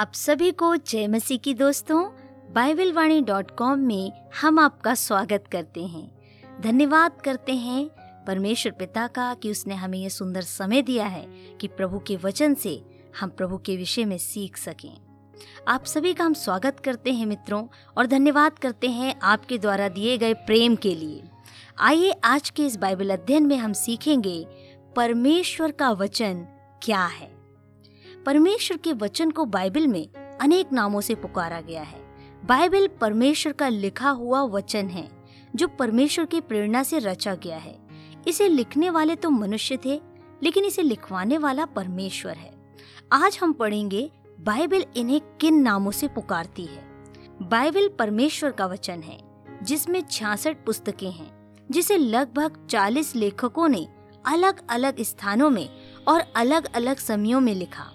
आप सभी को जय मसीह की दोस्तों बाइबल वाणी डॉट कॉम में हम आपका स्वागत करते हैं। धन्यवाद करते हैं परमेश्वर पिता का कि उसने हमें ये सुंदर समय दिया है कि प्रभु के वचन से हम प्रभु के विषय में सीख सकें। आप सभी का हम स्वागत करते हैं मित्रों और धन्यवाद करते हैं आपके द्वारा दिए गए प्रेम के लिए। आइए आज के इस बाइबल अध्ययन में हम सीखेंगे, परमेश्वर का वचन क्या है? परमेश्वर के वचन को बाइबल में अनेक नामों से पुकारा गया है। बाइबल परमेश्वर का लिखा हुआ वचन है, जो परमेश्वर की प्रेरणा से रचा गया है। इसे लिखने वाले तो मनुष्य थे, लेकिन इसे लिखवाने वाला परमेश्वर है। आज हम पढ़ेंगे, बाइबल इन्हें किन नामों से पुकारती है? बाइबल परमेश्वर का वचन है, जिसमें छियासठ पुस्तकें हैं, जिसे लगभग 40 लेखकों ने अलग अलग स्थानों में और अलग अलग समयों में लिखा।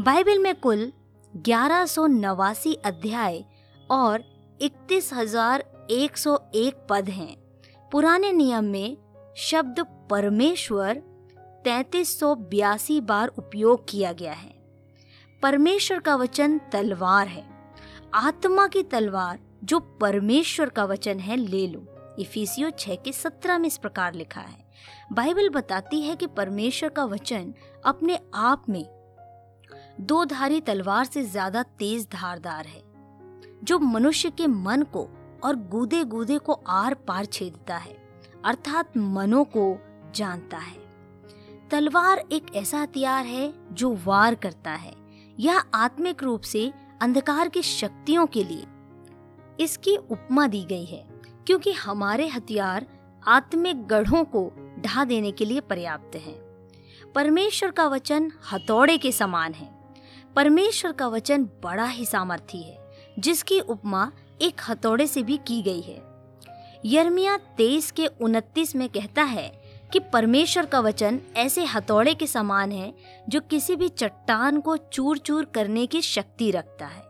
बाइबल में कुल ग्यारह सौ नवासी अध्याय और इकतीस हज़ार एक सौ एक पद हैं। पुराने नियम में शब्द परमेश्वर तैतीस सौ बयासी बार उपयोग किया गया है। परमेश्वर का वचन तलवार है। आत्मा की तलवार, जो परमेश्वर का वचन है, ले लो। इफिसियो छह के सत्रह में इस प्रकार लिखा है। बाइबल बताती है कि परमेश्वर का वचन अपने आप में दो धारी तलवार से ज़्यादा तेज धारदार है, जो मनुष्य के मन को और गूदे गूदे को आर पार छेदता है, अर्थात मनो को जानता है। तलवार एक ऐसा हथियार है जो वार करता है, यह आत्मिक रूप से अंधकार की शक्तियों के लिए इसकी उपमा दी गई है, क्योंकि हमारे हथियार आत्मिक गढ़ों को ढा देने के लिए पर्याप्त है। परमेश्वर का वचन हथौड़े के समान है। परमेश्वर का वचन बड़ा ही सामर्थी है, जिसकी उपमा एक हथौड़े से भी की गई है। यर्मिया तेईस के उनतीस में कहता है कि परमेश्वर का वचन ऐसे हथौड़े के समान है, जो किसी भी चट्टान को चूर चूर करने की शक्ति रखता है।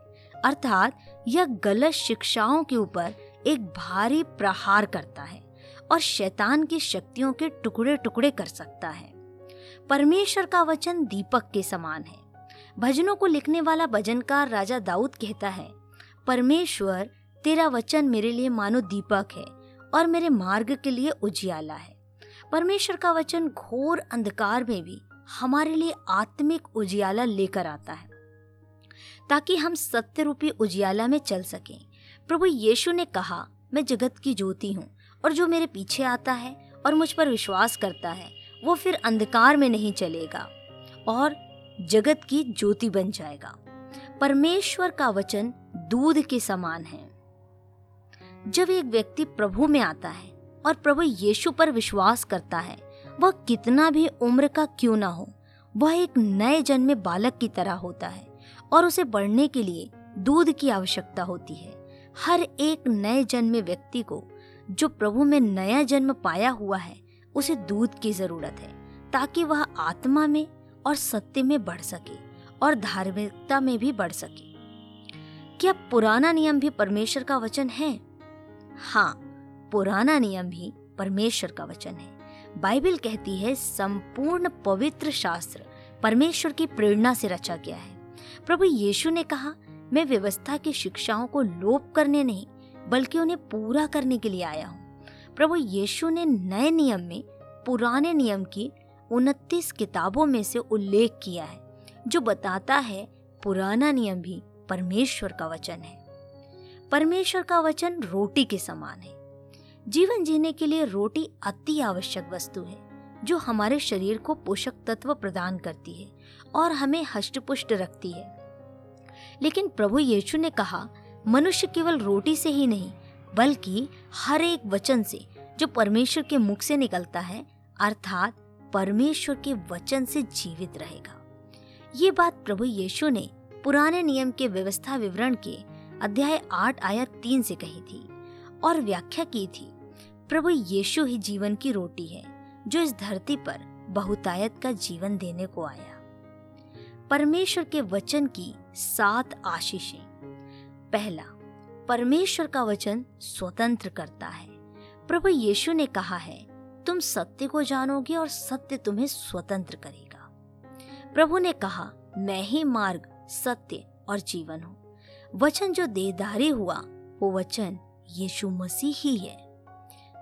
अर्थात, यह गलत शिक्षाओं के ऊपर एक भारी प्रहार करता है और शैतान की शक्तियों के टुकड़े टुकड़े कर सकता है। परमेश्वर का वचन दीपक के समान है भजनों को लिखने वाला भजनकार राजा दाऊद कहता है, परमेश्वर, तेरा वचन मेरे लिए मानो दीपक है और मेरे मार्ग के लिए उजियाला है। परमेश्वर का वचन घोर अंधकार में भी हमारे लिए आत्मिक उजियाला लेकर आता है, ताकि हम सत्य रूपी उजियाला में चल सकें। प्रभु यीशु ने कहा, मैं जगत की ज्योति हूँ और जो मेरे पीछे आता है और मुझ पर विश्वास करता है, वो फिर अंधकार में नहीं चलेगा। और जगत की ज्योति बन जाएगा। परमेश्वर का वचन दूध के समान है। जब एक व्यक्ति प्रभु में आता है और प्रभु यीशु पर विश्वास करता है, वह कितना भी उम्र का क्यों ना हो, वह एक नए जन्मे बालक की तरह होता है और उसे बढ़ने के लिए दूध की आवश्यकता होती है। हर एक नए जन्मे व्यक्ति को जो प्रभु में नया जन्म पाया हुआ है, उसे दूध की ज़रूरत है, ताकि वह आत्मा में और सत्य में बढ़ सके और धार्मिकता में भी बढ़ सके। क्या पुराना नियम भी परमेश्वर का वचन है? हाँ पुराना नियम भी परमेश्वर का वचन है। बाइबल कहती है, संपूर्ण पवित्र शास्त्र परमेश्वर की प्रेरणा से रचा गया है। प्रभु यीशु ने कहा, मैं व्यवस्था की शिक्षाओं को लोप करने नहीं, बल्कि उन्हें पूरा करने के लिए आया हूँ। प्रभु यीशु ने नए नियम में पुराने नियम की उनतीस किताबों में से उल्लेख किया है, जो बताता है पुराना नियम भी परमेश्वर का वचन है। परमेश्वर का वचन रोटी के समान है। जीवन जीने के लिए रोटी अति आवश्यक वस्तु है, जो हमारे शरीर को पोषक तत्व प्रदान करती है और हमें हष्टपुष्ट रखती है। लेकिन प्रभु यीशु ने कहा, मनुष्य केवल रोटी से ही नहीं, बल्कि हर एक वचन से, जो परमेश्वर के मुख से निकलता है, अर्थात परमेश्वर के वचन से जीवित रहेगा। ये बात प्रभु यीशु ने पुराने नियम के व्यवस्था विवरण के अध्याय आठ आयत तीन से कही थी और व्याख्या की थी, प्रभु यीशु ही जीवन की रोटी है, जो इस धरती पर बहुतायत का जीवन देने को आया। परमेश्वर के वचन की सात आशीषें। पहला, परमेश्वर का वचन स्वतंत्र करता है। प्रभु यीशु ने कहा है तुम सत्य को जानोगे और सत्य तुम्हें स्वतंत्र करेगा। प्रभु ने कहा, मैं ही मार्ग, सत्य और जीवन हूँ। वचन जो देदारी हुआ, वो वचन यीशु मसीह ही है।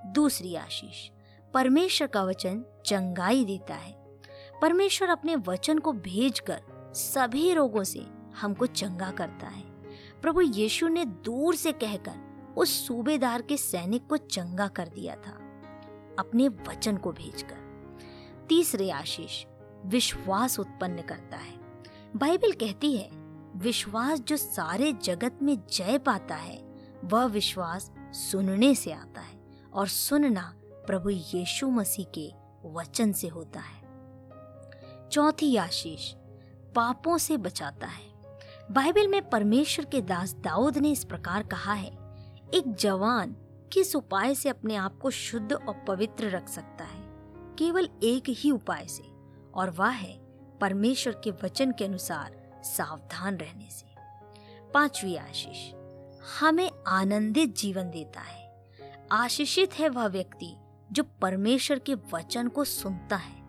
दूसरी आशीष, परमेश्वर का वचन चंगाई देता है। परमेश्वर अपने वचन को भेजकर सभी रोगों से हमको चंगा करता है। प्रभु यीशु ने दूर से कहकर उस सूबेदार के सैनिक को चंगा कर दिया था। अपने वचन को भेजकर। तीसरे आशीष, विश्वास उत्पन्न करता है। बाइबल कहती है, विश्वास जो सारे जगत में जय पाता है, वह विश्वास सुनने से आता है और सुनना प्रभु यीशु मसीह के वचन से होता है। चौथी आशीष, पापों से बचाता है। बाइबल में परमेश्वर के दास दाऊद ने इस प्रकार कहा है, एक जवान किस उपाय से अपने आप को शुद्ध और पवित्र रख सकता है? केवल एक ही उपाय से, और वह है परमेश्वर के वचन के अनुसार सावधान रहने से। पांचवी आशीष, हमें आनंदित जीवन देता है। आशीषित है वह व्यक्ति जो परमेश्वर के वचन को सुनता है।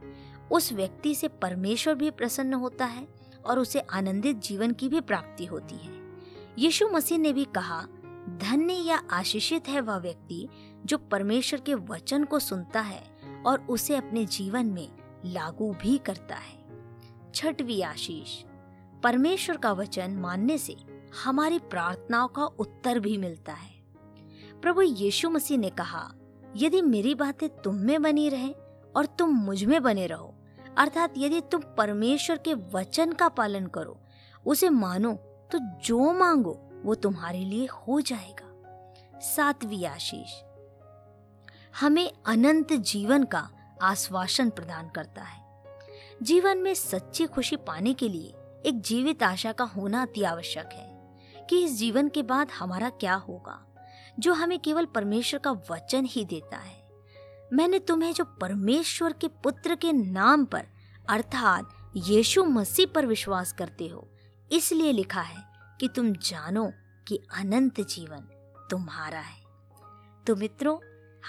उस व्यक्ति से परमेश्वर भी प्रसन्न होता है और उसे आनंदित जीवन की भी प्राप्ति होती है। यीशु मसीह ने भी कहा धन्य या आशीषित है वह व्यक्ति जो परमेश्वर के वचन को सुनता है और उसे अपने जीवन में लागू भी करता है। छठवी आशीष। परमेश्वर का वचन मानने से हमारी प्रार्थनाओं का उत्तर भी मिलता है। प्रभु यीशु मसीह ने कहा, यदि मेरी बातें तुम में बनी रहे और तुम मुझमें बने रहो, अर्थात यदि तुम परमेश्वर के वचन का पालन करो, उसे मानो तो जो मांगो वो तुम्हारे लिए हो जाएगा। सातवीं आशीष। हमें अनंत जीवन का आश्वासन प्रदान करता है। जीवन में सच्ची खुशी पाने के लिए एक जीवित आशा का होना अति आवश्यक है कि इस जीवन के बाद हमारा क्या होगा, जो हमें केवल परमेश्वर का वचन ही देता है। मैंने तुम्हें जो परमेश्वर के पुत्र के नाम पर, अर्थात यीशु मसीह पर विश्वास करते हो, इसलिए लिखा है कि तुम जानो कि अनंत जीवन तुम्हारा है। तो मित्रों,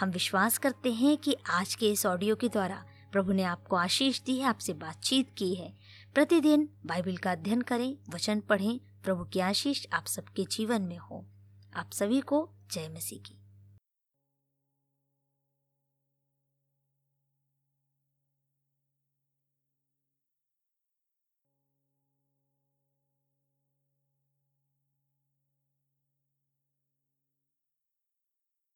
हम विश्वास करते हैं कि आज के इस ऑडियो के द्वारा प्रभु ने आपको आशीष दी है, आपसे बातचीत की है। प्रतिदिन बाइबल का अध्ययन करें, वचन पढ़ें, प्रभु की आशीष आप सबके जीवन में हो। आप सभी को जय मसीह की।